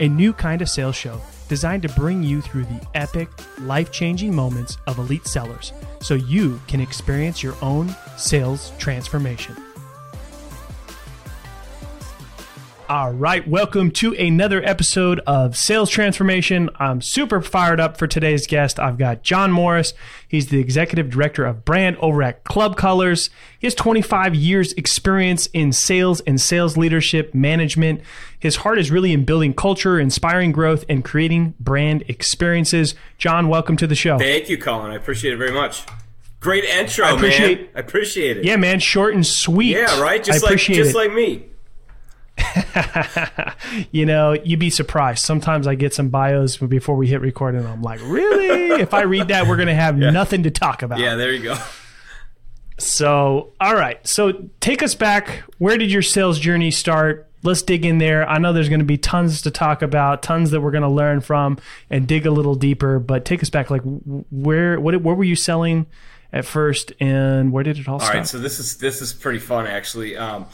a new kind of sales show designed to bring you through the epic, life changing moments of elite sellers so you can experience your own sales transformation. All right, welcome to another episode of Sales Transformation. I'm super fired up for today's guest. I've got John Morris. He's the executive director of brand over at Club Colors. He has 25 years experience in sales and sales leadership management. His heart is really in building culture, inspiring growth, and creating brand experiences. John, welcome to the show. Thank you, Colin. I appreciate it very much. Great intro, I appreciate, man. I appreciate it. Yeah, man, short and sweet. Yeah, right. Just like just it. like me. you know, you'd be surprised. Sometimes I get some bios before we hit record, and I'm like, really? if I read that, we're going to have yeah. nothing to talk about. Yeah, there you go. So, all right. So, take us back. Where did your sales journey start? Let's dig in there. I know there's going to be tons to talk about, tons that we're going to learn from, and dig a little deeper. But take us back. Like, where, what, where were you selling at first, and where did it all, all start? All right. So this is this is pretty fun, actually. Um,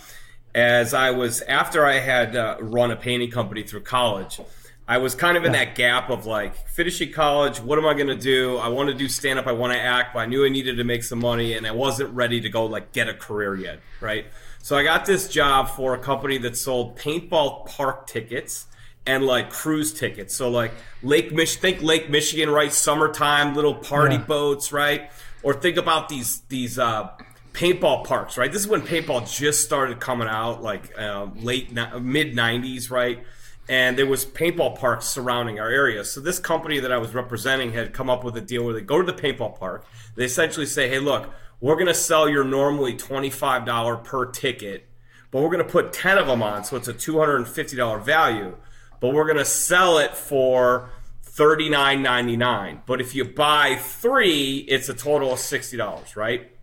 as I was after I had uh, run a painting company through college. I was kind of in that gap of like finishing college. What am I going to do? I want to do stand up. I want to act, but I knew I needed to make some money, and I wasn't ready to go like get a career yet, right? So I got this job for a company that sold paintball park tickets and like cruise tickets. So like Lake Mich, think Lake Michigan, right? Summertime, little party yeah. boats, right? Or think about these these uh, paintball parks, right? This is when paintball just started coming out, like uh, late mid '90s, right? And there was paintball parks surrounding our area. So this company that I was representing had come up with a deal where they go to the paintball park. They essentially say, "Hey, look, we're going to sell your normally twenty-five dollar per ticket, but we're going to put ten of them on, so it's a two hundred and fifty dollar value. But we're going to sell it for." $39.99 but if you buy three it's a total of $60 right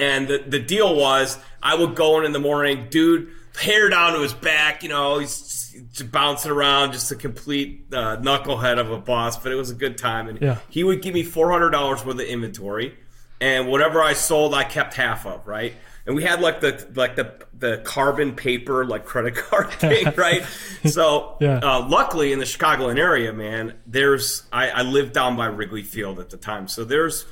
and the, the deal was, I would go in in the morning, dude, hair down to his back, you know, he's just bouncing around, just a complete uh, knucklehead of a boss, but it was a good time. And yeah. he would give me $400 worth of inventory, and whatever I sold, I kept half of, right? And we had like the like the the carbon paper like credit card thing, right? so yeah. uh, luckily in the Chicagoland area, man, there's I, I lived down by Wrigley Field at the time, so there's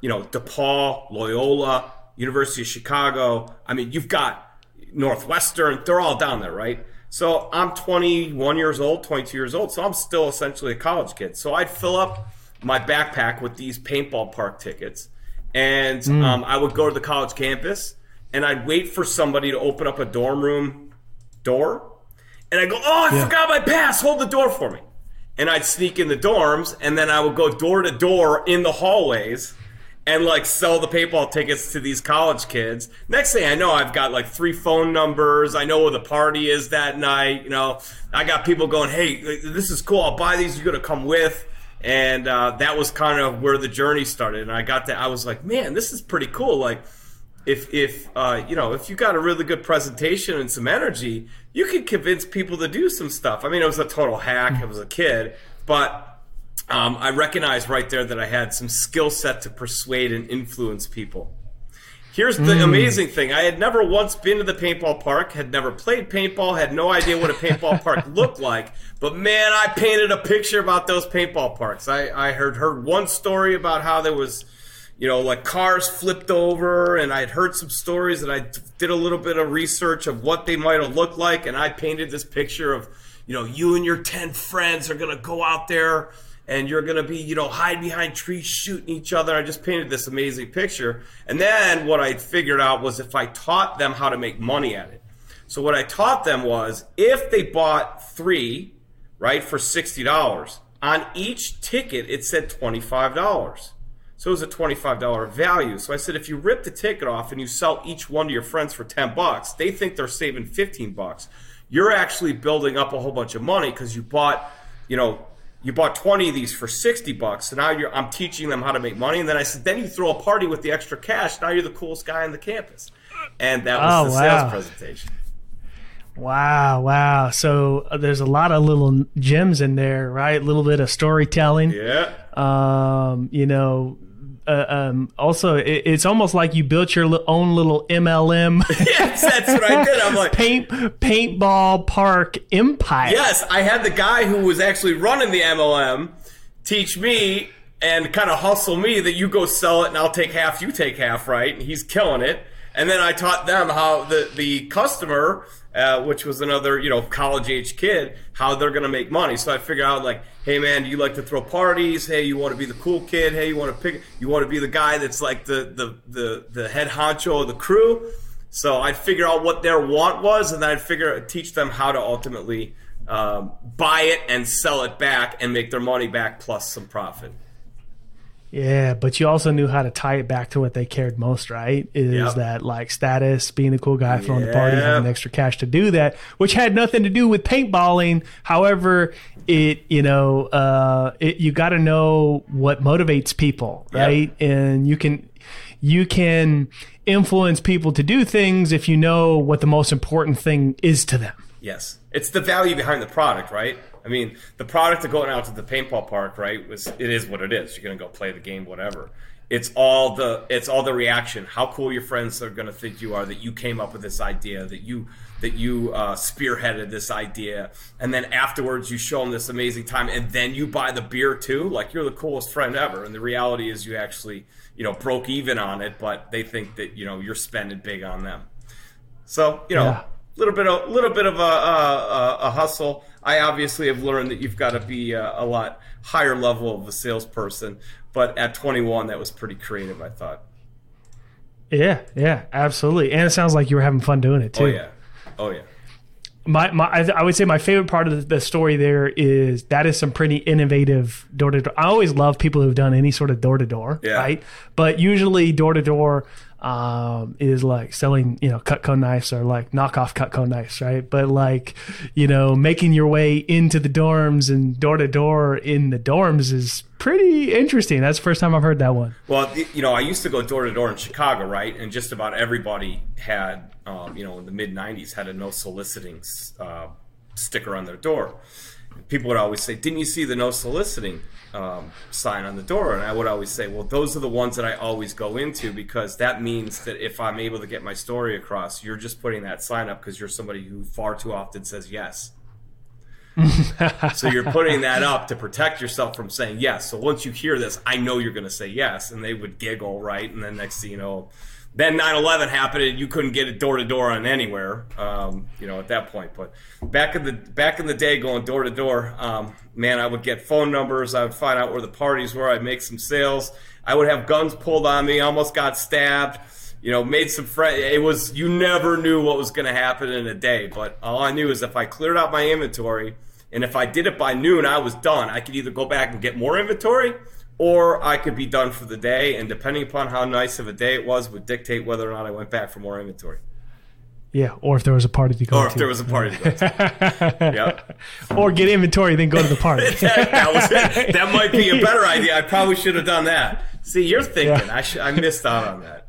you know DePaul, Loyola, University of Chicago. I mean, you've got Northwestern. They're all down there, right? So I'm 21 years old, 22 years old. So I'm still essentially a college kid. So I'd fill up my backpack with these paintball park tickets, and mm. um, I would go to the college campus, and I'd wait for somebody to open up a dorm room door, and I go, "Oh, I yeah. forgot my pass. Hold the door for me." And I'd sneak in the dorms, and then I would go door to door in the hallways and like sell the paintball tickets to these college kids. Next thing I know, I've got like three phone numbers. I know where the party is that night. You know, I got people going, "Hey, this is cool. I'll buy these. You're gonna come with." And uh, that was kind of where the journey started. And I got that. I was like, "Man, this is pretty cool." Like, if if uh, you know, if you got a really good presentation and some energy, you could convince people to do some stuff. I mean, it was a total hack. It was a kid, but um, I recognized right there that I had some skill set to persuade and influence people. Here's the mm. amazing thing. I had never once been to the paintball park, had never played paintball, had no idea what a paintball park looked like. But man, I painted a picture about those paintball parks. I, I heard heard one story about how there was, you know, like cars flipped over, and I'd heard some stories and I did a little bit of research of what they might have looked like, and I painted this picture of, you know, you and your ten friends are gonna go out there and you're gonna be, you know, hide behind trees shooting each other. I just painted this amazing picture. And then what I figured out was if I taught them how to make money at it. So what I taught them was if they bought three, right, for sixty dollars, on each ticket it said twenty five dollars. So it was a $25 value. So I said, if you rip the ticket off and you sell each one to your friends for 10 bucks, they think they're saving 15 bucks. You're actually building up a whole bunch of money because you bought, you know, you bought 20 of these for 60 bucks. So now you're, I'm teaching them how to make money. And then I said, then you throw a party with the extra cash. Now you're the coolest guy on the campus. And that was Oh, the wow. sales presentation. Wow, wow. So uh, there's a lot of little gems in there, right? A little bit of storytelling. Yeah. Um, you know, uh, um, also it, it's almost like you built your li- own little MLM yes, that's what I did. I'm like, paint paintball park empire. Yes, I had the guy who was actually running the MLM teach me and kind of hustle me that you go sell it and I'll take half, you take half, right? And he's killing it. And then I taught them how the the customer, uh, which was another you know college age kid, how they're gonna make money. So I figured out like, hey man, do you like to throw parties? Hey, you want to be the cool kid? Hey, you want to pick? You want to be the guy that's like the the the the head honcho of the crew? So I'd figure out what their want was, and then I'd figure teach them how to ultimately um, buy it and sell it back and make their money back plus some profit. Yeah, but you also knew how to tie it back to what they cared most, right? Is Yep. that like status, being the cool guy, throwing the party, having extra cash to do that, which had nothing to do with paintballing. However, it you know, uh, it, you got to know what motivates people, Yep. right? And you can you can influence people to do things if you know what the most important thing is to them. Yes, it's the value behind the product, right? I mean, the product of going out to the paintball park, right? Was it is what it is. You're gonna go play the game, whatever. It's all the it's all the reaction. How cool your friends are gonna think you are that you came up with this idea, that you that you uh, spearheaded this idea, and then afterwards you show them this amazing time, and then you buy the beer too. Like you're the coolest friend ever. And the reality is, you actually you know broke even on it, but they think that you know you're spending big on them. So you know, Yeah. Little bit of little bit of a, a, a hustle. I obviously have learned that you've got to be a, a lot higher level of a salesperson. But at 21, that was pretty creative. I thought. Yeah, yeah, absolutely. And it sounds like you were having fun doing it too. Oh yeah, oh yeah. my, my I, I would say my favorite part of the, the story there is that is some pretty innovative door to door. I always love people who've done any sort of door to door, Yeah. right? But usually door to door um, is like selling, you know, Cutco knives or like knockoff Cutco knives, right? But like, you know, making your way into the dorms and door to door in the dorms is pretty interesting. That's the first time I've heard that one. Well, you know, I used to go door to door in Chicago, right? And just about everybody had, um, you know, in the mid '90s, had a no soliciting uh, sticker on their door. People would always say, "Didn't you see the no soliciting um, sign on the door?" And I would always say, "Well, those are the ones that I always go into because that means that if I'm able to get my story across, you're just putting that sign up because you're somebody who far too often says yes." so you're putting that up to protect yourself from saying yes. So once you hear this, I know you're going to say yes, and they would giggle, right? And then next thing you know, then 9/11 happened, and you couldn't get it door to door on anywhere, um, you know, at that point. But back in the back in the day, going door to door, um, man, I would get phone numbers. I would find out where the parties were. I'd make some sales. I would have guns pulled on me. Almost got stabbed. You know, made some friends. It was you never knew what was going to happen in a day. But all I knew is if I cleared out my inventory. And if I did it by noon, I was done. I could either go back and get more inventory, or I could be done for the day. And depending upon how nice of a day it was, would dictate whether or not I went back for more inventory, Yeah, or if there was a party to go or to. if there was a party to go to. yep, or get inventory, then go to the party. that, that. That might be a better idea. I probably should have done that. See, you're thinking. I sh- I missed out on that.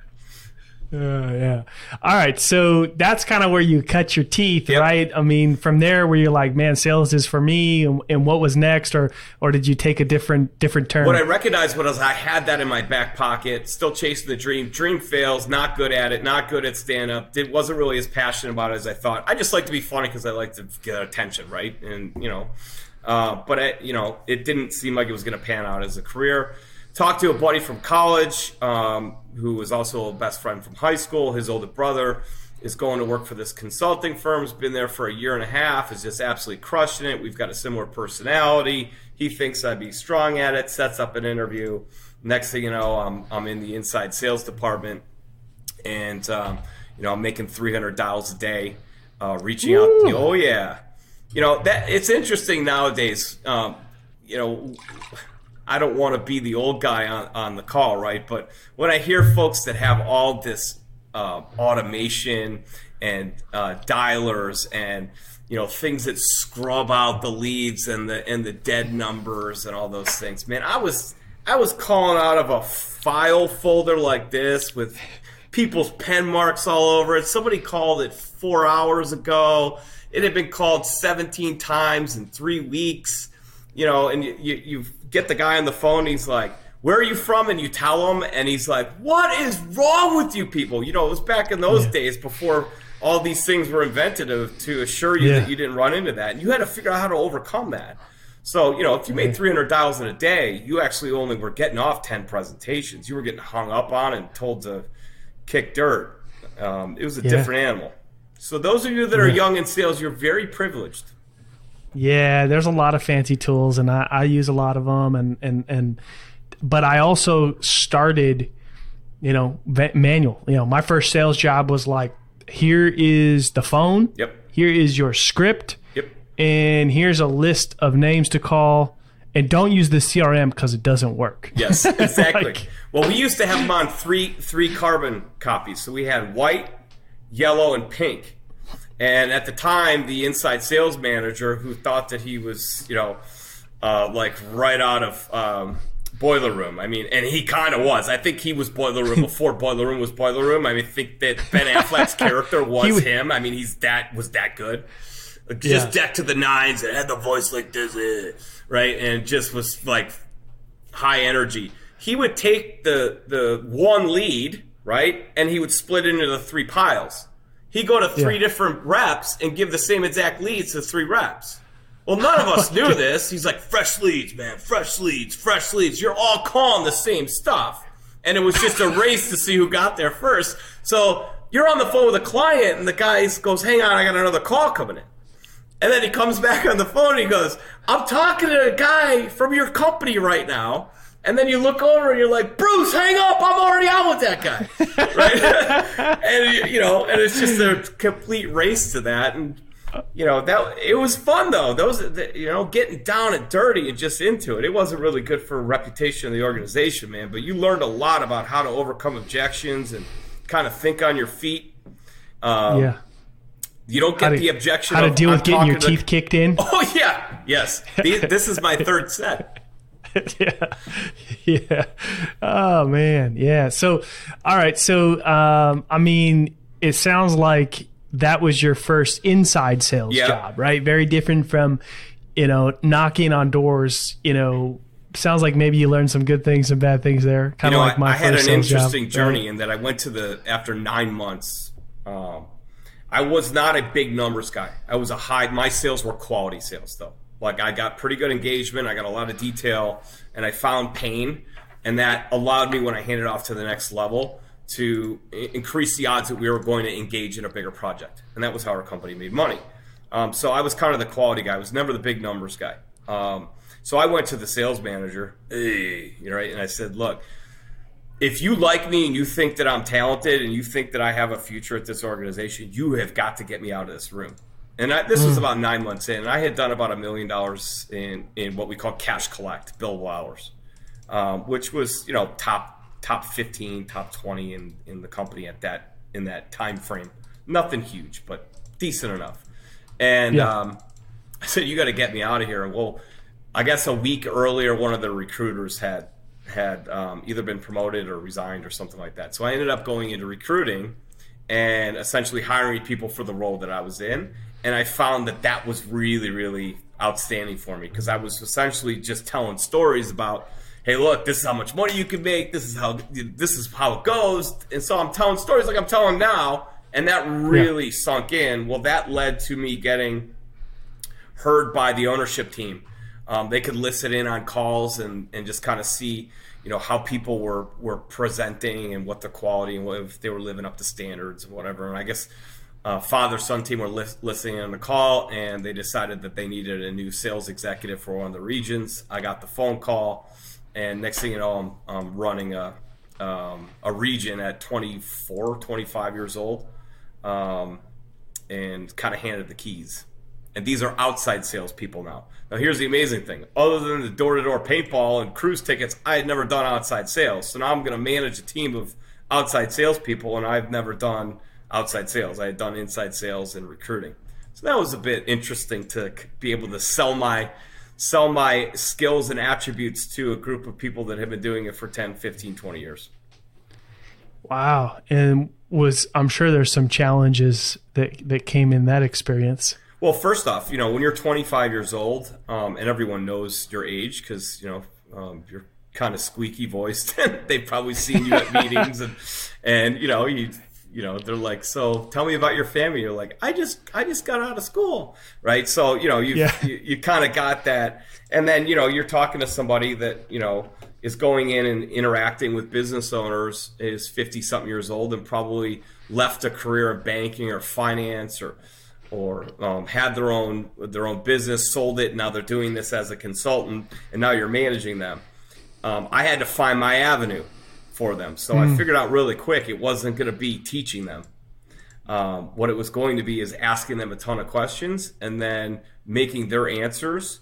Yeah. All right. So that's kind of where you cut your teeth, Yep. right? I mean, from there, where you're like, man, sales is for me, and, and what was next, or or did you take a different different turn? What I recognized was I had that in my back pocket, still chasing the dream. Dream fails, not good at it, not good at stand up. Did wasn't really as passionate about it as I thought. I just like to be funny because I like to get attention, right? And you know, uh, but it, you know, it didn't seem like it was going to pan out as a career. Talked to a buddy from college um, who was also a best friend from high school. His older brother is going to work for this consulting firm. Has been there for a year and a half. Is just absolutely crushing it. We've got a similar personality. He thinks I'd be strong at it. Sets up an interview. Next thing you know, I'm I'm in the inside sales department, and um, you know I'm making 300 dials a day, uh, reaching Woo. out. oh yeah, you know that it's interesting nowadays. Um, you know, I don't want to be the old guy on, on the call, right? But when I hear folks that have all this uh, automation and uh, dialers and you know things that scrub out the leads and the and the dead numbers and all those things, man, I was I was calling out of a file folder like this with people's pen marks all over it. Somebody called it four hours ago. It had been called 17 times in three weeks you know, and you, you, you get the guy on the phone. he's like, "Where are you from?" And you tell him, and he's like, "What is wrong with you people?" You know, it was back in those yeah. days before all these things were invented to, to assure you yeah. that you didn't run into that, and you had to figure out how to overcome that. So, you know, if you made 300 dials in a day, you actually only were getting off 10 presentations. You were getting hung up on and told to kick dirt. Um, it was a yeah. different animal. So, those of you that are young in sales, you're very privileged. Yeah, there's a lot of fancy tools, and I, I use a lot of them, and and and, but I also started, you know, manual. You know, my first sales job was like, here is the phone. Yep. Here is your script. Yep. And here's a list of names to call. And don't use the CRM because it doesn't work. Yes, exactly. like, well, we used to have them on three three carbon copies. So we had white, yellow, and pink. And at the time, the inside sales manager who thought that he was, you know, uh, like right out of um, Boiler Room. I mean, and he kind of was. I think he was Boiler Room before Boiler Room was Boiler Room. I mean, I think that Ben Affleck's character was, him. I mean, he's that was that good. Just yeah. deck to the nines and had the voice like this, eh, right? And just was like high energy. He would take the the one lead, right, and he would split into the three piles he go to three yeah. different reps and give the same exact leads to three reps. Well, none of us knew this. He's like, fresh leads, man, fresh leads, fresh leads. You're all calling the same stuff. And it was just a race to see who got there first. So you're on the phone with a client, and the guy goes, hang on, I got another call coming in. And then he comes back on the phone and he goes, I'm talking to a guy from your company right now and then you look over and you're like, Bruce, hang up! I'm already out with that guy, right? and you know, and it's just a complete race to that, and you know that it was fun though. Those, you know, getting down and dirty and just into it. It wasn't really good for reputation of the organization, man. But you learned a lot about how to overcome objections and kind of think on your feet. Um, yeah. You don't get to, the objection. How to deal with getting your teeth kicked in? Oh yeah, yes. this is my third set. yeah. Yeah. Oh man. Yeah. So all right. So um, I mean, it sounds like that was your first inside sales job, right? Very different from, you know, knocking on doors, you know, sounds like maybe you learned some good things and bad things there. Kind of you know, like my I, I had an interesting job. journey in that I went to the after nine months. Um, I was not a big numbers guy. I was a high. My sales were quality sales though. Like I got pretty good engagement, I got a lot of detail, and I found pain, and that allowed me when I handed off to the next level to increase the odds that we were going to engage in a bigger project, and that was how our company made money. Um, so I was kind of the quality guy. I was never the big numbers guy. Um, so I went to the sales manager, hey, right, and I said, "Look, if you like me and you think that I'm talented and you think that I have a future at this organization, you have got to get me out of this room." And I, this mm. was about nine months in. And I had done about a million dollars in in what we call cash collect billable hours, um, which was you know top top fifteen, top twenty in in the company at that in that time frame. Nothing huge, but decent enough. And yeah. um, I said, "You got to get me out of here." Well, I guess a week earlier, one of the recruiters had had um, either been promoted or resigned or something like that. So I ended up going into recruiting and essentially hiring people for the role that I was in and I found that that was really really outstanding for me because I was essentially just telling stories about hey look this is how much money you can make. This is how this is how it goes. And so I'm telling stories like I'm telling now and that really yeah. sunk in. Well that led to me getting heard by the ownership team. Um, they could listen in on calls and, and just kind of see you know how people were were presenting and what the quality and what, if they were living up to standards and whatever. And I guess uh, father son team were li- listening on the call, and they decided that they needed a new sales executive for one of the regions. I got the phone call, and next thing you know, I'm, I'm running a um, a region at 24, 25 years old, um, and kind of handed the keys. And these are outside salespeople now. Now, here's the amazing thing: other than the door-to-door paintball and cruise tickets, I had never done outside sales. So now I'm going to manage a team of outside salespeople, and I've never done outside sales. I had done inside sales and recruiting. So that was a bit interesting to be able to sell my sell my skills and attributes to a group of people that have been doing it for 10, 15, 20 years. Wow. And was I'm sure there's some challenges that that came in that experience. Well, first off, you know, when you're 25 years old, um, and everyone knows your age because you know um, you're kind of squeaky voiced, they've probably seen you at meetings, and and you know you you know they're like so tell me about your family. You're like i just i just got out of school. Right? So you know you yeah. you, you kind of got that. And then you know you're talking to somebody that you know is going in and interacting with business owners is 50 something years old and probably left a career in banking or finance or or um, had their own their own business sold it now they're doing this as a consultant and now you're managing them. Um, i had to find my avenue for them. So mm. I figured out really quick it wasn't going to be teaching them. Um, what it was going to be is asking them a ton of questions and then making their answers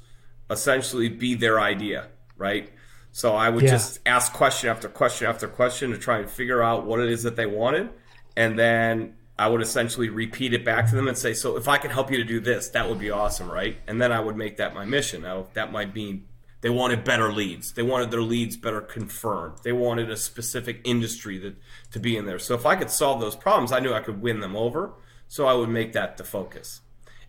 essentially be their idea, right? So I would yeah. just ask question after question after question to try and figure out what it is that they wanted. And then I would essentially repeat it back to them and say, So if I can help you to do this, that would be awesome, right? And then I would make that my mission. Now, that might mean they wanted better leads. They wanted their leads better confirmed. They wanted a specific industry that to be in there. So if I could solve those problems, I knew I could win them over. So I would make that the focus.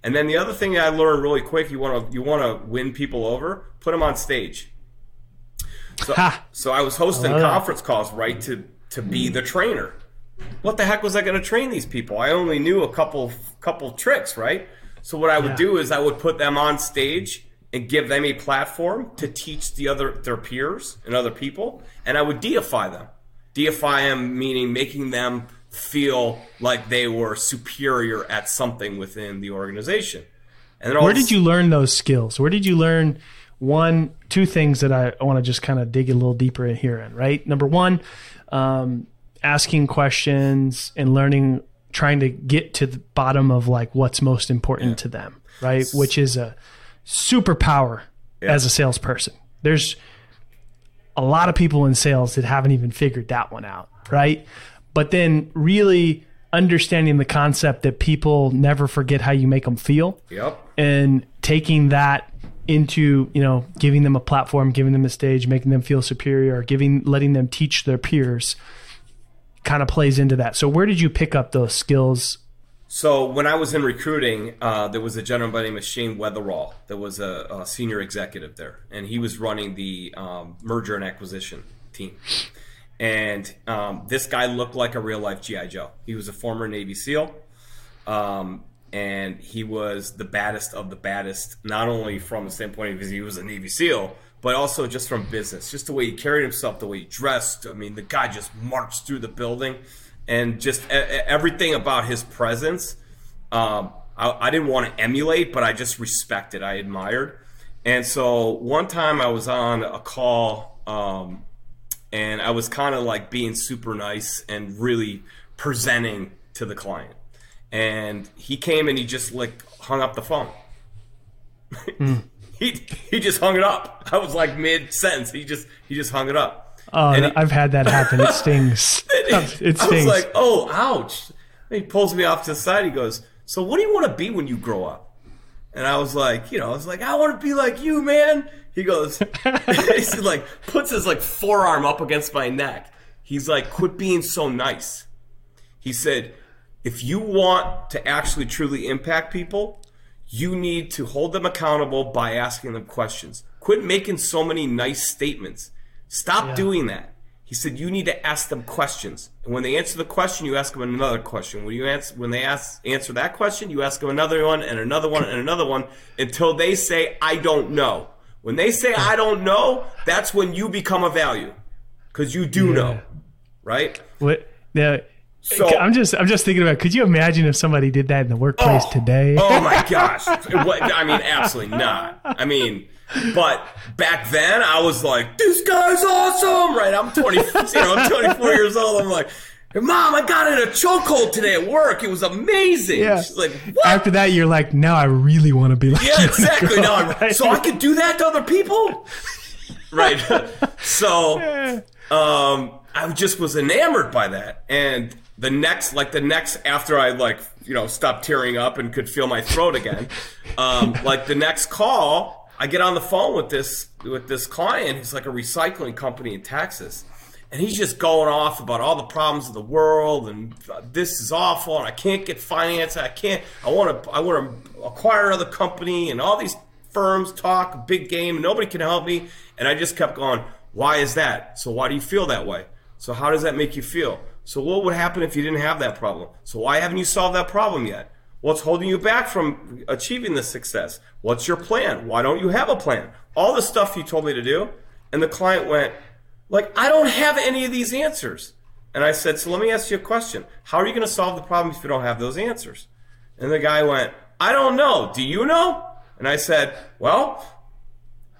And then the other thing I learned really quick, you want to you want to win people over, put them on stage. So, so I was hosting I conference that. calls right to to be the trainer. What the heck was I going to train these people? I only knew a couple couple tricks, right? So what I would yeah. do is I would put them on stage and give them a platform to teach the other their peers and other people and i would deify them. Deify them meaning making them feel like they were superior at something within the organization. And where did you learn those skills? Where did you learn one two things that i, I want to just kind of dig a little deeper in here in right? Number one um, asking questions and learning trying to get to the bottom of like what's most important yeah. to them right? Which is a superpower yeah. as a salesperson. There's a lot of people in sales that haven't even figured that one out, right? But then really understanding the concept that people never forget how you make them feel. Yep. And taking that into, you know, giving them a platform, giving them a stage, making them feel superior, giving letting them teach their peers kind of plays into that. So where did you pick up those skills so when I was in recruiting, uh, there was a gentleman by the name of Shane Weatherall that was a, a senior executive there, and he was running the um, merger and acquisition team. And um, this guy looked like a real life GI Joe. He was a former Navy SEAL, um, and he was the baddest of the baddest. Not only from the standpoint of he was a Navy SEAL, but also just from business, just the way he carried himself, the way he dressed. I mean, the guy just marched through the building and just everything about his presence. Um, I, I, didn't want to emulate, but I just respected, I admired. And so one time I was on a call, um, and I was kind of like being super nice and really presenting to the client. And he came and he just like hung up the phone. Mm. he he just hung it up. I was like mid sentence. He just he just hung it up. Oh, I've had that happen. It stings. it oh, stings. I was like, oh, ouch. And he pulls me off to the side. He goes, so what do you want to be when you grow up? And I was like, you know, I was like, I want to be like you, man. He goes, he's like, puts his like forearm up against my neck. He's like, quit being so nice. He said, if you want to actually truly impact people, you need to hold them accountable by asking them questions. Quit making so many nice statements. Stop yeah. doing that. He said you need to ask them questions, and when they answer the question, you ask them another question. When you answer, when they ask answer that question, you ask them another one and another one and another one until they say I don't know. When they say I don't know, that's when you become a value because you do yeah. know, right? What? Now, So I'm just I'm just thinking about. Could you imagine if somebody did that in the workplace oh, today? Oh my gosh! What, I mean, absolutely not. I mean, but back then I was like, "This guy's awesome!" Right? I'm 20, you know, I'm 24 years old. I'm like. Mom, I got in a chokehold today at work. It was amazing. Yeah. She's like, what? After that, you're like, now I really want to be like, yeah, exactly. Now, right? so I could do that to other people, right? so, um, I just was enamored by that, and the next like the next after I like you know stopped tearing up and could feel my throat again, um, like the next call, I get on the phone with this with this client. He's like a recycling company in Texas, and he's just going off about all the problems of the world and uh, this is awful and I can't get finance. I can't. I want to. I want to acquire another company and all these firms talk big game. Nobody can help me, and I just kept going. Why is that? So why do you feel that way? So how does that make you feel? So what would happen if you didn't have that problem? So why haven't you solved that problem yet? What's holding you back from achieving this success? What's your plan? Why don't you have a plan? All the stuff you told me to do. And the client went, like, I don't have any of these answers. And I said, so let me ask you a question. How are you going to solve the problem if you don't have those answers? And the guy went, I don't know. Do you know? And I said, well,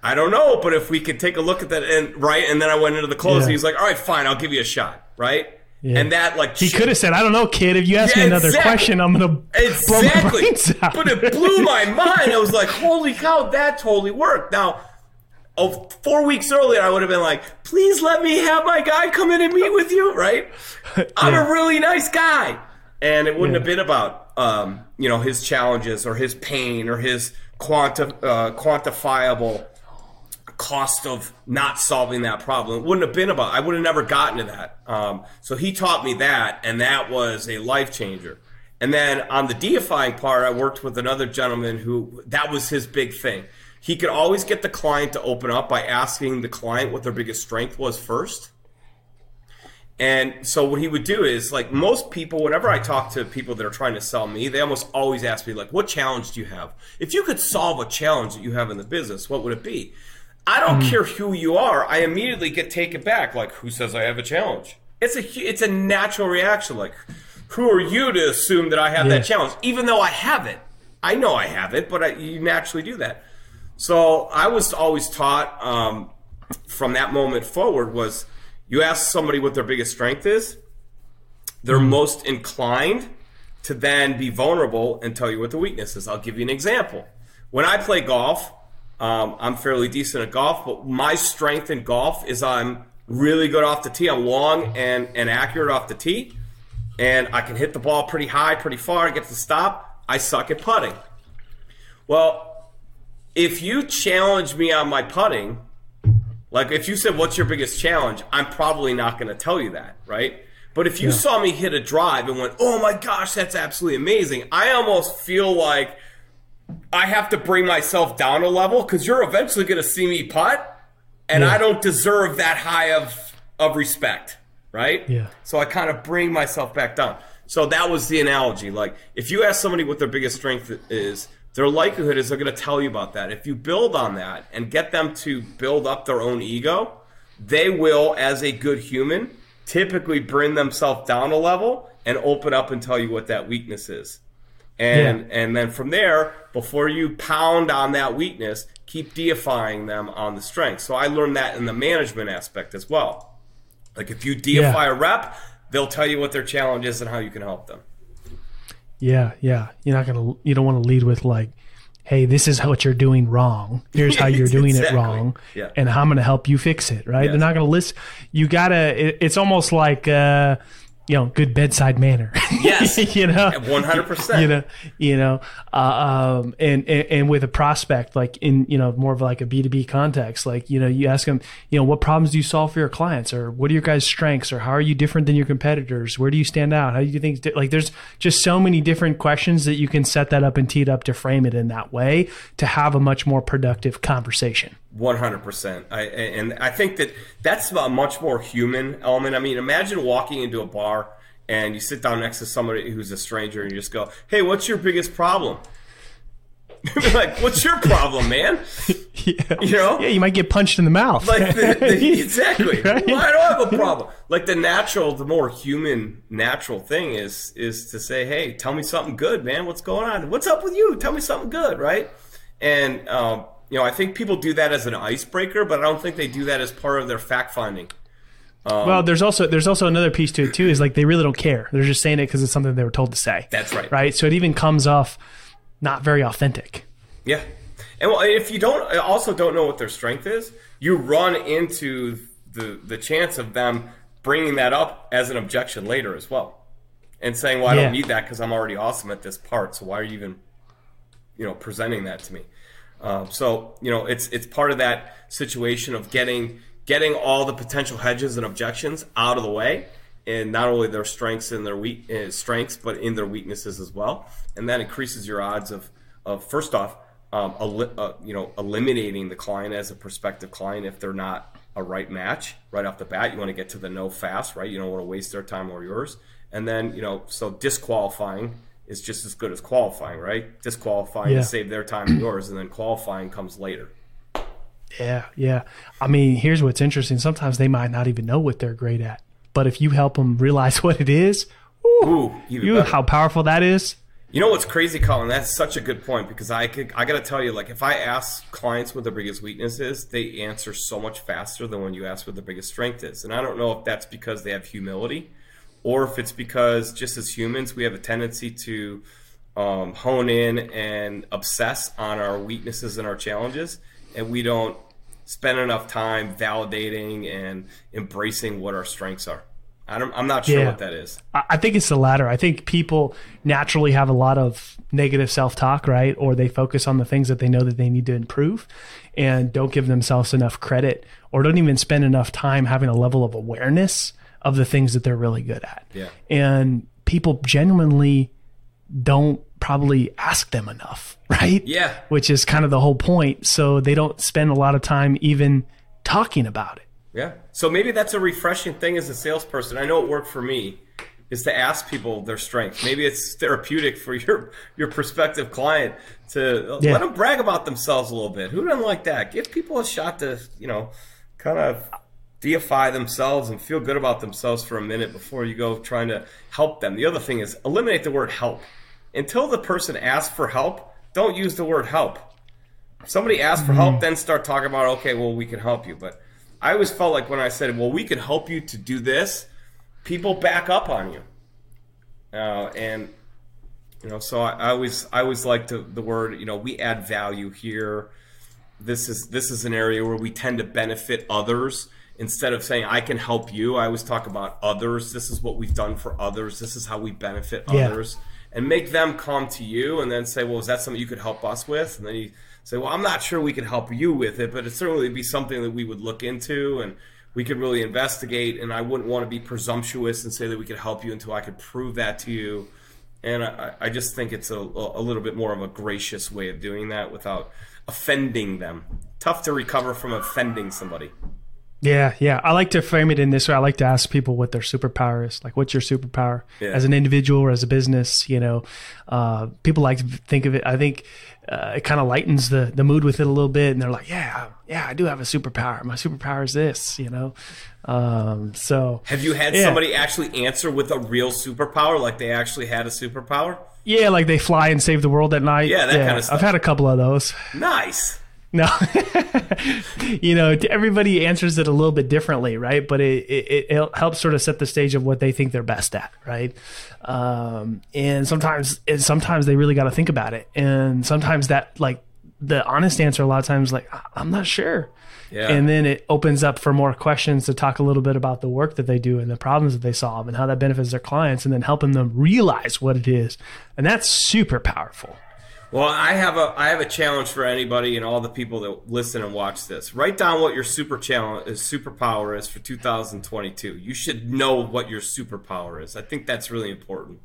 I don't know, but if we could take a look at that and right, and then I went into the close. Yeah. He's like, all right, fine, I'll give you a shot, right? Yeah. And that like he could have said, "I don't know, kid. If you ask yeah, me another exactly. question, I'm gonna exactly." but it blew my mind. I was like, "Holy cow, that totally worked!" Now, oh, four weeks earlier, I would have been like, "Please let me have my guy come in and meet with you." Right? I'm a really nice guy, and it wouldn't have been about um, you know his challenges or his pain or his quanti- uh, quantifiable cost of not solving that problem. It wouldn't have been about. I would have never gotten to that. Um, so he taught me that, and that was a life changer. And then on the deifying part, I worked with another gentleman who that was his big thing. He could always get the client to open up by asking the client what their biggest strength was first. And so what he would do is like most people, whenever I talk to people that are trying to sell me, they almost always ask me like, "What challenge do you have? If you could solve a challenge that you have in the business, what would it be?" I don't mm. care who you are. I immediately get taken back. Like, who says I have a challenge? It's a it's a natural reaction. Like, who are you to assume that I have yeah. that challenge? Even though I have it, I know I have it, but I, you naturally do that. So I was always taught um, from that moment forward was you ask somebody what their biggest strength is, they're mm. most inclined to then be vulnerable and tell you what the weakness is. I'll give you an example. When I play golf, um, I'm fairly decent at golf, but my strength in golf is I'm really good off the tee. I'm long and, and accurate off the tee, and I can hit the ball pretty high, pretty far, get to stop. I suck at putting. Well, if you challenge me on my putting, like if you said, What's your biggest challenge? I'm probably not going to tell you that, right? But if you yeah. saw me hit a drive and went, Oh my gosh, that's absolutely amazing, I almost feel like I have to bring myself down a level because you're eventually going to see me putt, and yeah. I don't deserve that high of of respect, right? Yeah. So I kind of bring myself back down. So that was the analogy. Like if you ask somebody what their biggest strength is, their likelihood is they're going to tell you about that. If you build on that and get them to build up their own ego, they will, as a good human, typically bring themselves down a level and open up and tell you what that weakness is. And yeah. and then from there, before you pound on that weakness, keep deifying them on the strength. So I learned that in the management aspect as well. Like if you deify yeah. a rep, they'll tell you what their challenge is and how you can help them. Yeah, yeah. You're not gonna you don't want to lead with like, hey, this is what you're doing wrong. Here's how you're doing exactly. it wrong, yeah. and I'm going to help you fix it. Right? Yes. They're not going to list. You gotta. It, it's almost like. Uh, you know, good bedside manner. Yes, you know, one hundred percent. You know, you know, uh, um, and, and, and with a prospect, like in you know more of like a B two B context, like you know, you ask them, you know, what problems do you solve for your clients, or what are your guys' strengths, or how are you different than your competitors? Where do you stand out? How do you think? Like, there's just so many different questions that you can set that up and tee it up to frame it in that way to have a much more productive conversation. One hundred percent. I and I think that that's a much more human element. I mean, imagine walking into a bar and you sit down next to somebody who's a stranger and you just go, "Hey, what's your biggest problem?" like, what's your problem, man? yeah. You know? Yeah, you might get punched in the mouth. Like the, the, exactly. Right? Well, I don't have a problem. Like the natural, the more human, natural thing is is to say, "Hey, tell me something good, man. What's going on? What's up with you? Tell me something good, right?" And um, you know, I think people do that as an icebreaker, but I don't think they do that as part of their fact finding. Um, well, there's also there's also another piece to it too. Is like they really don't care. They're just saying it because it's something they were told to say. That's right. Right. So it even comes off not very authentic. Yeah. And well, if you don't also don't know what their strength is, you run into the the chance of them bringing that up as an objection later as well, and saying, "Well, I Yeah. don't need that because I'm already awesome at this part. So why are you even, you know, presenting that to me?" Um, so you know, it's it's part of that situation of getting getting all the potential hedges and objections out of the way, and not only their strengths and their weak uh, strengths, but in their weaknesses as well, and that increases your odds of of first off, um, eli- uh, you know, eliminating the client as a prospective client if they're not a right match right off the bat. You want to get to the no fast, right? You don't want to waste their time or yours, and then you know, so disqualifying is just as good as qualifying, right? Disqualifying Yeah. to save their time and yours, and then qualifying comes later. Yeah, yeah. I mean, here's what's interesting. Sometimes they might not even know what they're great at, but if you help them realize what it is, ooh, Ooh, you better. how powerful that is. You know what's crazy, Colin? That's such a good point because I could, I got to tell you, like if I ask clients what their biggest weakness is, they answer so much faster than when you ask what their biggest strength is. And I don't know if that's because they have humility, or if it's because just as humans we have a tendency to um, hone in and obsess on our weaknesses and our challenges, and we don't spend enough time validating and embracing what our strengths are. I don't, I'm not sure Yeah. what that is. I I think it's the latter. I think people naturally have a lot of negative self talk, right? Or they focus on the things that they know that they need to improve and don't give themselves enough credit or don't even spend enough time having a level of awareness of the things that they're really good at. Yeah. And people genuinely don't probably ask them enough, right? Yeah. Which is kind of the whole point. So they don't spend a lot of time even talking about it. Yeah. So maybe that's a refreshing thing as a salesperson. I know it worked for me is to ask people their strengths. Maybe it's therapeutic for your your prospective client to Yeah. let them brag about themselves a little bit. Who doesn't like that? Give people a shot to, you know, kind of deify themselves and feel good about themselves for a minute before you go trying to help them. The other thing is eliminate the word help. Until the person asks for help, don't use the word help. If somebody asks for help, then start talking about, okay, well, we can help you. But I always felt like when I said, well, we can help you to do this, people back up on you. Uh, and, you know, so I, I always, I always like to, the word, you know, we add value here. This is, this is an area where we tend to benefit others instead of saying, I can help you. I always talk about others. This is what we've done for others. This is how we benefit Yeah. others and make them come to you and then say, well, is that something you could help us with? And then you say, well, I'm not sure we can help you with it, but it certainly be something that we would look into and we could really investigate. And I wouldn't want to be presumptuous and say that we could help you until I could prove that to you. And I, I just think it's a, a little bit more of a gracious way of doing that without offending them. Tough to recover from offending somebody. Yeah, yeah. I like to frame it in this way. I like to ask people what their superpower is. Like, what's your superpower Yeah. as an individual or as a business? You know, uh, people like to think of it. I think uh, it kind of lightens the the mood with it a little bit, and they're like, "Yeah, yeah, I do have a superpower. My superpower is this." You know, um, so Have you had Yeah. somebody actually answer with a real superpower, like they actually had a superpower? yeah, like they fly and save the world at night. Yeah, that kind of stuff. I've had a couple of those. Nice. No, you know, everybody answers it a little bit differently, right? But it, it, it helps sort of set the stage of what they think they're best at, right? Um, and sometimes, and sometimes they really got to think about it, and sometimes that like the honest answer a lot of times like "I- I'm not sure. Yeah. And then it opens up for more questions to talk a little bit about the work that they do and the problems that they solve and how that benefits their clients and then helping them realize what it is. And that's super powerful. Well, I have a I have a challenge for anybody and all the people that listen and watch this. Write down what your super challenge is superpower is for 2022. You should know what your superpower is. I think that's really important.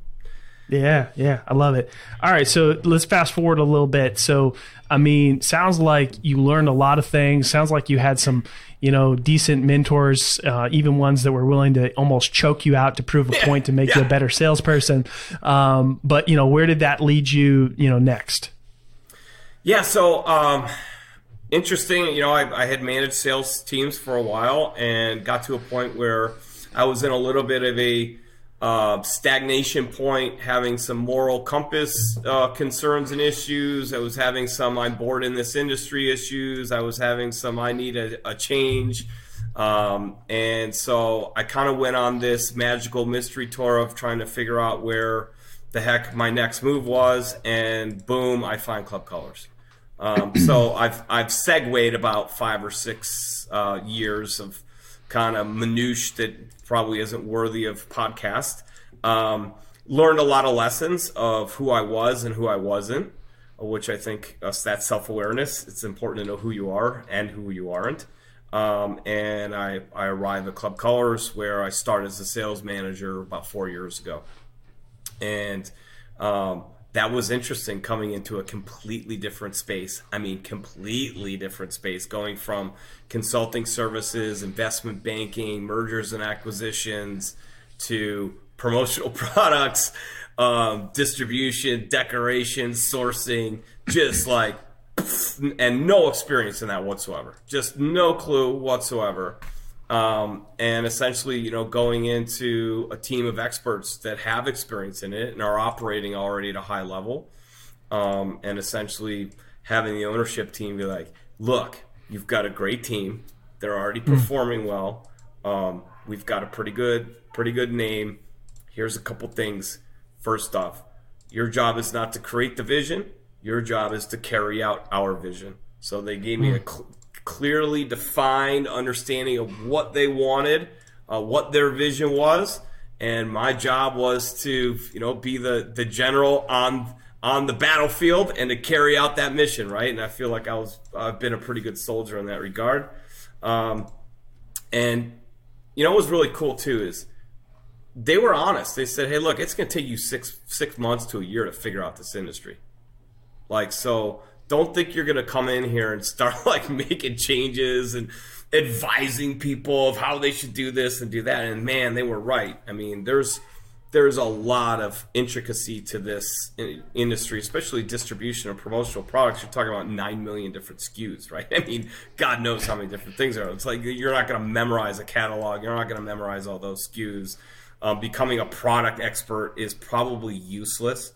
Yeah, yeah, I love it. All right, so let's fast forward a little bit. So, I mean, sounds like you learned a lot of things. Sounds like you had some, you know, decent mentors, uh, even ones that were willing to almost choke you out to prove a point to make you a better salesperson. Um, but you know, where did that lead you? You know, next? Yeah, so um, interesting. You know, I, I, had managed sales teams for a while and got to a point where I was in a little bit of a uh, stagnation point, having some moral compass uh, concerns and issues. I was having some I'm bored in this industry issues. I was having some I need a, a change. Um, and so I kind of went on this magical mystery tour of trying to figure out where the heck my next move was, and boom, I find Club Colors. Um, so I've I've segued about five or six uh, years of kind of minutiae that probably isn't worthy of podcast. Um, learned a lot of lessons of who I was and who I wasn't, which I think uh, that self awareness. It's important to know who you are and who you aren't. Um, and I, I arrived at Club Colors where I started as a sales manager about four years ago. And um, that was interesting coming into a completely different space. I mean, completely different space, going from consulting services, investment banking, mergers and acquisitions to promotional products, um, distribution, decoration, sourcing, just like and no experience in that whatsoever. Just no clue whatsoever. Um, and essentially, you know, going into a team of experts that have experience in it and are operating already at a high level, um, and essentially having the ownership team be like, "Look, you've got a great team. They're already hmm. performing well. Um, we've got a pretty good, pretty good name. Here's a couple things. First off, your job is not to create the vision. Your job is to carry out our vision. So they gave me a hmm. cl- clearly defined understanding of what they wanted, uh, what their vision was, and my job was to you know be the the general on on the battlefield and to carry out that mission, right? And I feel like I was I've been a pretty good soldier in that regard. Um, and you know what was really cool too is they were honest. They said, "Hey, look, it's going to take you six six months to a year to figure out this industry." Like, so don't think you're going to come in here and start like making changes and advising people of how they should do this and do that. And man, they were right. I mean, there's there's a lot of intricacy to this industry, especially distribution of promotional products. You're talking about nine million different SKUs, right? I mean, God knows how many different things are. It's like you're not going to memorize a catalog. You're not going to memorize all those SKUs. Um, becoming a product expert is probably useless.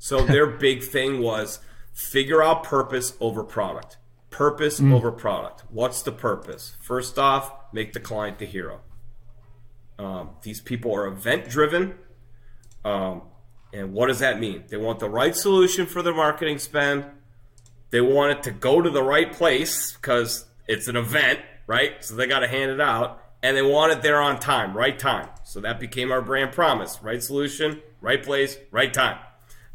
So their big thing was figure out purpose over product. Purpose mm. over product. What's the purpose? First off, make the client the hero. Um, these people are event driven. Um, and what does that mean? They want the right solution for their marketing spend. They want it to go to the right place because it's an event, right? So they got to hand it out. And they want it there on time, right time. So that became our brand promise right solution, right place, right time.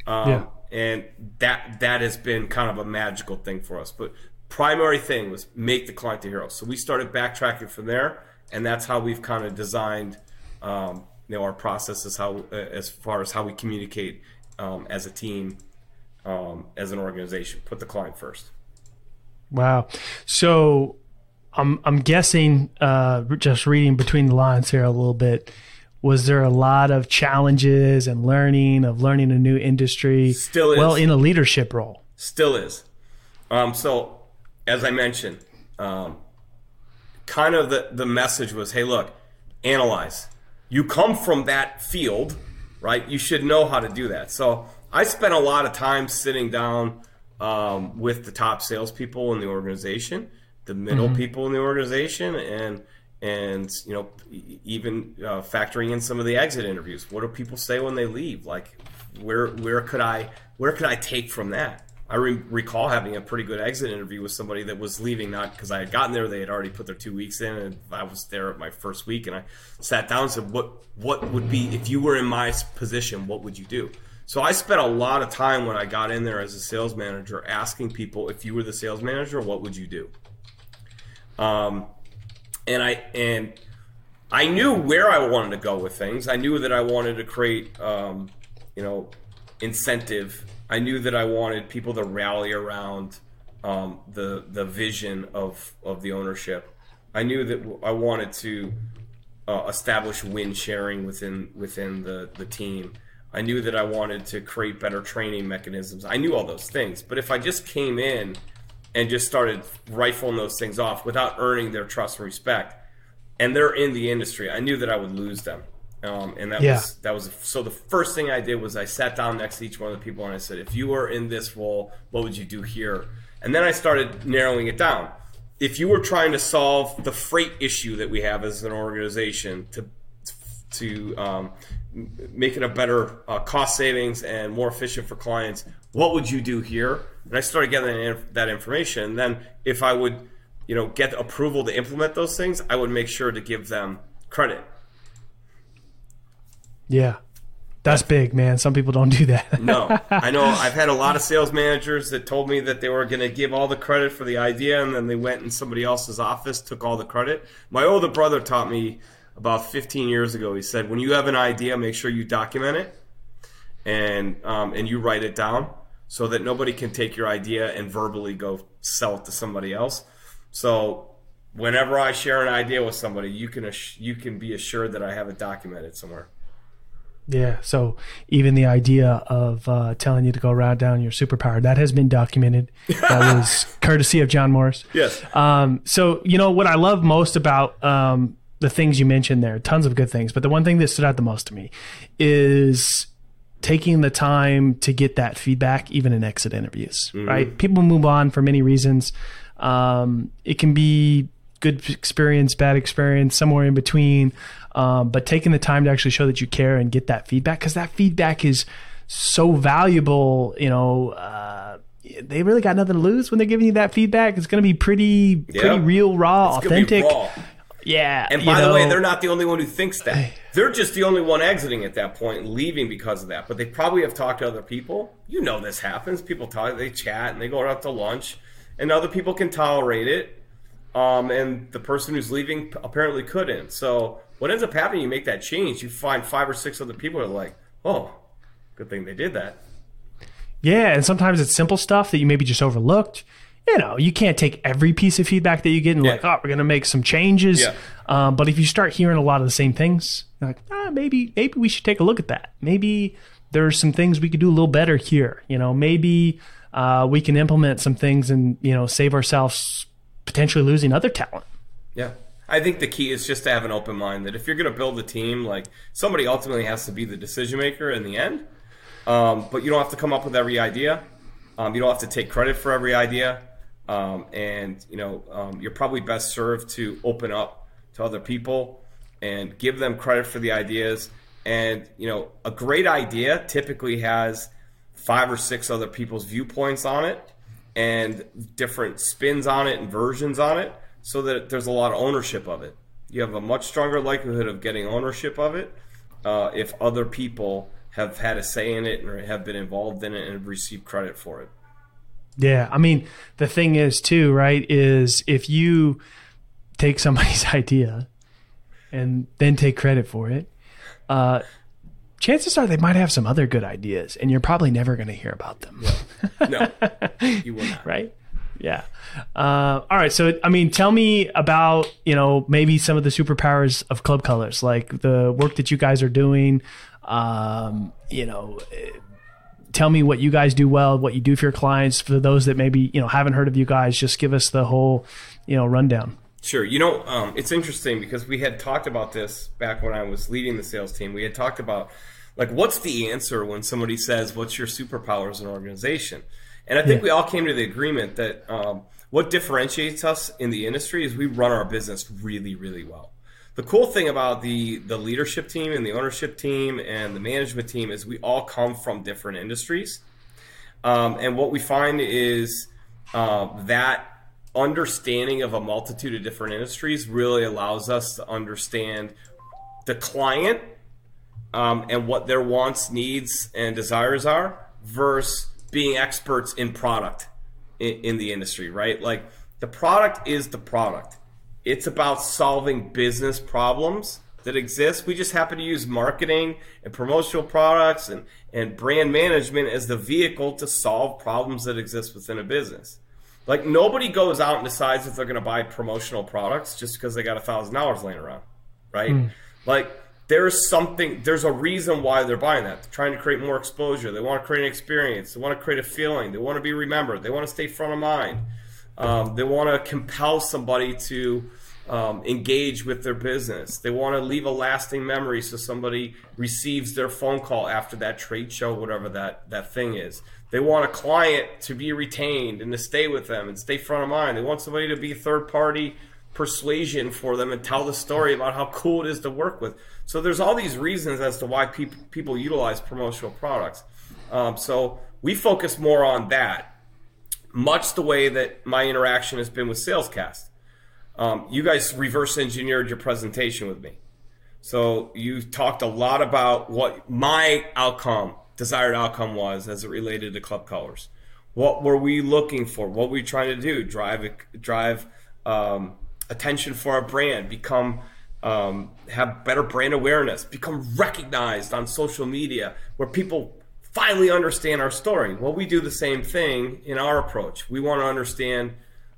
Um, yeah and that that has been kind of a magical thing for us. But primary thing was make the client the hero. So we started backtracking from there, and that's how we've kind of designed, um, you know, our processes how uh, as far as how we communicate um, as a team, um, as an organization. Put the client first. Wow. So I'm I'm guessing uh, just reading between the lines here a little bit was there a lot of challenges and learning of learning a new industry? Still is. Well, in a leadership role. Still is. Um, so, as I mentioned, um, kind of the, the message was hey, look, analyze. You come from that field, right? You should know how to do that. So, I spent a lot of time sitting down um, with the top salespeople in the organization, the middle mm-hmm. people in the organization, and and you know even uh, factoring in some of the exit interviews what do people say when they leave? Like where where could i where could i take from that? I re- recall having a pretty good exit interview with somebody that was leaving not because i had gotten there they had already put their two weeks in and i was there at my first week and i sat down and said what what would be if you were in my position what would you do? So i spent a lot of time when i got in there as a sales manager asking people if you were the sales manager what would you do? Um, and I and I knew where I wanted to go with things. I knew that I wanted to create, um, you know, incentive. I knew that I wanted people to rally around um, the the vision of of the ownership. I knew that I wanted to uh, establish win sharing within within the the team. I knew that I wanted to create better training mechanisms. I knew all those things. But if I just came in and just started rifling those things off without earning their trust and respect, and they're in the industry, I knew that I would lose them. Um, and that Yeah. was that was so. The first thing I did was I sat down next to each one of the people and I said, "If you were in this role, what would you do here?" And then I started narrowing it down. If you were trying to solve the freight issue that we have as an organization to to um, it a better uh, cost savings and more efficient for clients, what would you do here? And I started getting that inf- that information. Then if I would, you know, get approval to implement those things, I would make sure to give them credit. Yeah. That's big, man. Some people don't do that. No, I know. I've had a lot of sales managers that told me that they were going to give all the credit for the idea, and then they went in somebody else's office, took all the credit. My older brother taught me about 15 years ago. He said, "When you have an idea, make sure you document it, and um, and you write it down, so that nobody can take your idea and verbally go sell it to somebody else." So. Whenever I share an idea with somebody, you can you can be assured that I have it documented somewhere. Yeah. So even the idea of uh, telling you to go round down your superpower that has been documented. That was courtesy of John Morris. Yes. Um, so you know what I love most about um, the things you mentioned there, tons of good things, but the one thing that stood out the most to me is taking the time to get that feedback, even in exit interviews. Right? People move on for many reasons. Um, it can be good experience, bad experience, somewhere in between. Um, but taking the time to actually show that you care and get that feedback, because that feedback is so valuable. You know, uh, they really got nothing to lose when they're giving you that feedback. It's going to be pretty, pretty Yeah. real, raw, It's authentic. raw. Yeah. And by the way, they're not the only one who thinks that. They're just the only one exiting at that point leaving because of that. But they probably have talked to other people. You know this happens. People talk, they chat, and they go out to lunch, and other people can tolerate it. Um, and the person who's leaving apparently couldn't. So what ends up happening? You make that change. You find five or six other people are like, "Oh, good thing they did that." Yeah, and sometimes it's simple stuff that you maybe just overlooked. You know, you can't take every piece of feedback that you get and Yeah. like, oh, we're going to make some changes. Yeah. Um, but if you start hearing a lot of the same things, you're like, ah, maybe maybe we should take a look at that. Maybe there's some things we could do a little better here. You know, maybe uh, we can implement some things and you know save ourselves potentially losing other talent. Yeah. I think the key is just to have an open mind that if you're going to build a team, like somebody ultimately has to be the decision maker in the end. Um, but you don't have to come up with every idea. Um, you don't have to take credit for every idea. Um, and you know, um, you're probably best served to open up to other people and give them credit for the ideas. And you know, a great idea typically has five or six other people's viewpoints on it and different spins on it and versions on it so that there's a lot of ownership of it. You have a much stronger likelihood of getting ownership of it uh, if other people have had a say in it or have been involved in it and have received credit for it. Yeah, I mean, the thing is too, right? Is if you take somebody's idea and then take credit for it, uh, chances are they might have some other good ideas, and you're probably never going to hear about them, No, you will not. right? Yeah. Uh, all right. So, I mean, tell me about you know maybe some of the superpowers of Club Colors, like the work that you guys are doing. Um, you know, tell me what you guys do well, what you do for your clients. For those that maybe you know haven't heard of you guys, just give us the whole you know rundown. Sure. You know, um, it's interesting because we had talked about this back when I was leading the sales team. We had talked about like what's the answer when somebody says, "What's your superpower as an organization?" And I think Yeah. we all came to the agreement that um, what differentiates us in the industry is we run our business really, really well. The cool thing about the the leadership team and the ownership team and the management team is we all come from different industries. Um, and what we find is uh, that understanding of a multitude of different industries really allows us to understand the client um, and what their wants, needs, and desires are versus being experts in product in, in the industry, right? Like the product is the product. It's about solving business problems that exist. We just happen to use marketing and promotional products and, and brand management as the vehicle to solve problems that exist within a business. Like nobody goes out and decides if they're going to buy promotional products just because they got a thousand dollars laying around, right? Like there's something there's a reason why they're buying that. They're trying to create more exposure. They want to create an experience. They want to create a feeling. They want to be remembered. They want to stay front of mind. Um, they want to compel somebody to um, engage with their business they want to leave a lasting memory so somebody receives their phone call after that trade show whatever that that thing is they want a client to be retained and to stay with them and stay front of mind they want somebody to be third party persuasion for them and tell the story about how cool it is to work with. So there's all these reasons as to why people people utilize promotional products. Um, so we focus more on that, much the way that my interaction has been with Salescast. Um, you guys reverse engineered your presentation with me. So you talked a lot about what my outcome, desired outcome was as it related to club colors. What were we looking for? What were we trying to do? Drive drive um, attention for our brand, become um, have better brand awareness, become recognized on social media, where people finally understand our story. Well, we do the same thing in our approach. We want to understand,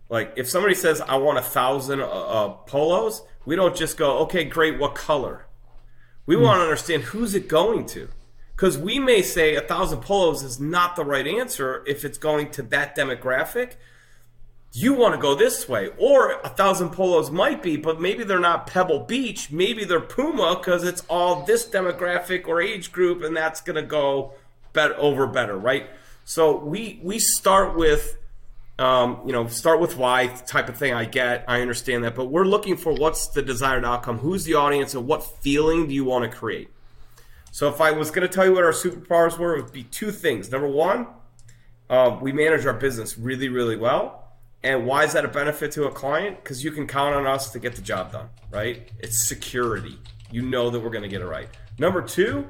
like, if somebody says, "I want a thousand uh, uh, polos," we don't just go, "Okay, great. What color?" We mm. want to understand who's it going to. Because we may say a thousand polos is not the right answer if it's going to that demographic, you want to go this way. Or a thousand polos might be, but maybe they're not Pebble Beach. Maybe they're Puma because it's all this demographic or age group, and that's going to go better over better, right? So we we start with. Um, you know, start with why type of thing. I get, I understand that, but we're looking for what's the desired outcome, who's the audience, and what feeling do you want to create. So, if I was going to tell you what our superpowers were, it would be two things. Number one, uh, we manage our business really, really well. And why is that a benefit to a client? Because you can count on us to get the job done, right? It's security. You know that we're going to get it right. Number two,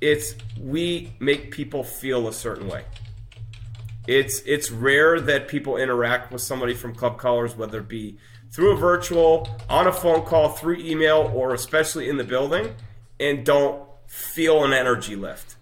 it's we make people feel a certain way. It's it's rare that people interact with somebody from Club Colors, whether it be through a virtual, on a phone call, through email, or especially in the building, and don't feel an energy lift.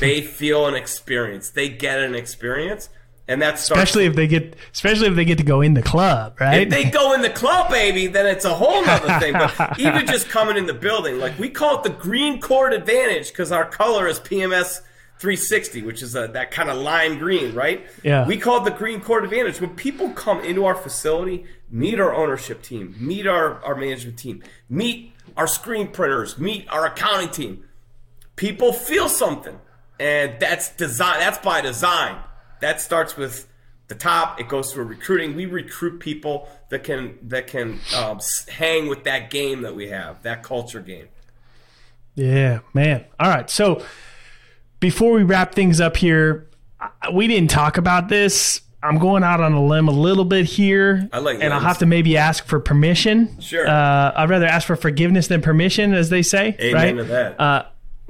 They feel an experience. They get an experience and that's especially if they get especially if they get to go in the club, right? If they go in the club, baby, then it's a whole other thing. But even just coming in the building, like we call it the green court advantage because our color is PMS 360, which is a, that kind of lime green, right? Yeah. We call it the green court advantage. When people come into our facility, meet our ownership team, meet our, our management team, meet our screen printers, meet our accounting team, people feel something. And that's design that's by design that starts with the top. It goes through recruiting. We recruit people that can that can um, hang with that game that we have, that culture game. Yeah, man. All right. So before we wrap things up here, we didn't talk about this. I'm going out on a limb a little bit here, I like and I'll have to maybe ask for permission. Sure. Uh, I'd rather ask for forgiveness than permission, as they say. Amen right? to that. Uh,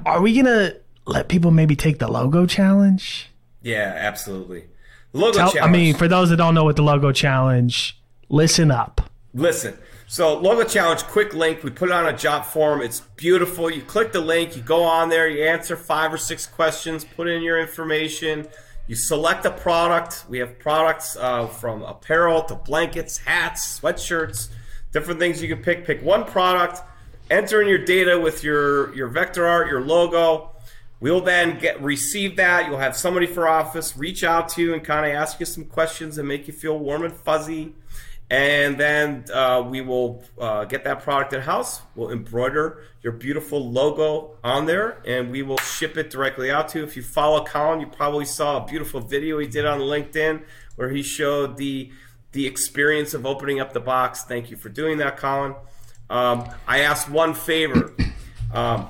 are we gonna let people maybe take the logo challenge? Yeah, absolutely. Logo Tell, challenge. I mean, for those that don't know what the logo challenge, listen up. Listen. So logo challenge, quick link. We put it on a Jotform. It's beautiful. You click the link. You go on there. You answer five or six questions. Put in your information. You select a product. We have products uh, from apparel to blankets, hats, sweatshirts, different things you can pick. Pick one product. Enter in your data with your your vector art, your logo We'll then get receive that. You'll have somebody for office reach out to you and kind of ask you some questions and make you feel warm and fuzzy. And then uh, we will uh, get that product in house. We'll embroider your beautiful logo on there, and we will ship it directly out to you. If you follow Colin, you probably saw a beautiful video he did on LinkedIn where he showed the the experience of opening up the box. Thank you for doing that, Colin. Um, I asked one favor. Um,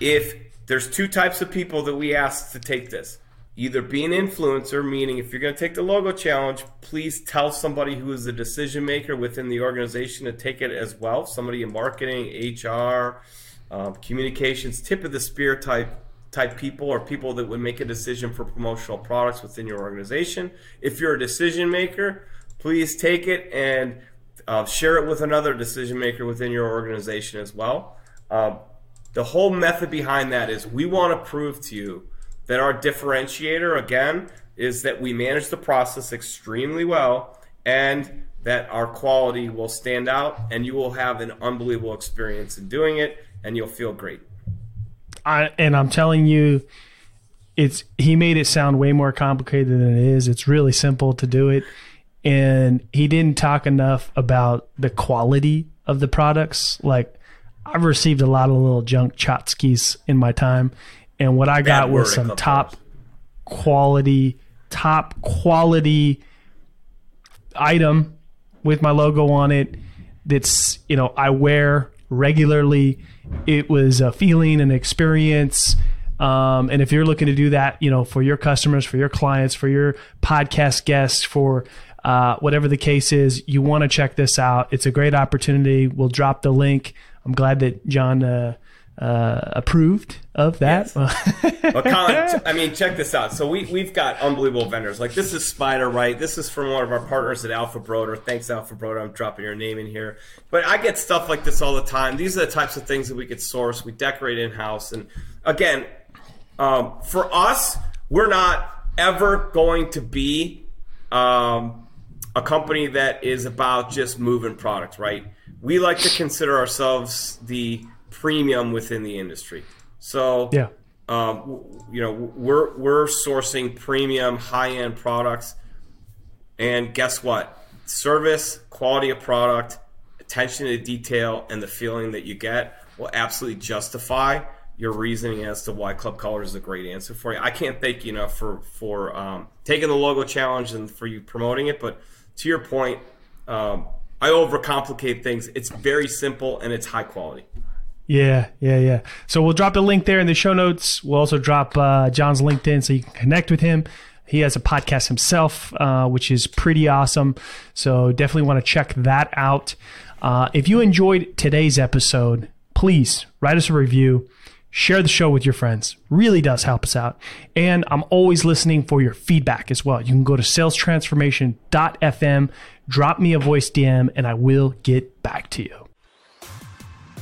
if there's two types of people that we ask to take this. Either be an influencer, meaning if you're going to take the logo challenge, please tell somebody who is the decision maker within the organization to take it as well. Somebody in marketing, HR, um, communications, tip of the spear type type people or people that would make a decision for promotional products within your organization. If you're a decision maker, please take it and uh, share it with another decision maker within your organization as well. Um, the whole method behind that is we want to prove to you that our differentiator, again, is that we manage the process extremely well and that our quality will stand out and you will have an unbelievable experience in doing it. and you'll feel great. I, and I'm telling you, it's he made it sound way more complicated than it is. It's really simple to do it, and he didn't talk enough about the quality of the products. Like I've received a lot of little junk chotskis in my time, and what I Bad got was some top quality, top quality item with my logo on it. That's you know I wear regularly. It was a feeling an experience. Um, and if you're looking to do that, you know, for your customers, for your clients, for your podcast guests, for uh, whatever the case is, you want to check this out. It's a great opportunity. We'll drop the link. I'm glad that John uh, uh, approved of that. But Colin, t- I mean, check this out. So we we've got unbelievable vendors. Like this is Spider Right. This is from one of our partners at Alpha Broder. Thanks, Alpha Broder. I'm dropping your name in here. But I get stuff like this all the time. These are the types of things that we could source. We decorate in house. And again, um, for us, we're not ever going to be um, a company that is about just moving products, right? We like to consider ourselves the premium within the industry. So yeah. um, you know, we're we're sourcing premium, high end products, and guess what? Service, quality of product, attention to detail, and the feeling that you get will absolutely justify your reasoning as to why Club Colors is a great answer for you. I can't thank you enough for for um, taking the logo challenge and for you promoting it. But to your point, um, I overcomplicate things. It's very simple and it's high quality. Yeah, yeah, yeah. So we'll drop the link there in the show notes. We'll also drop uh, John's LinkedIn so you can connect with him. He has a podcast himself, uh, which is pretty awesome. So definitely want to check that out. Uh, if you enjoyed today's episode, please write us a review. Share the show with your friends. Really does help us out. And I'm always listening for your feedback as well. You can go to salestransformation.fm, drop me a voice DM, and I will get back to you.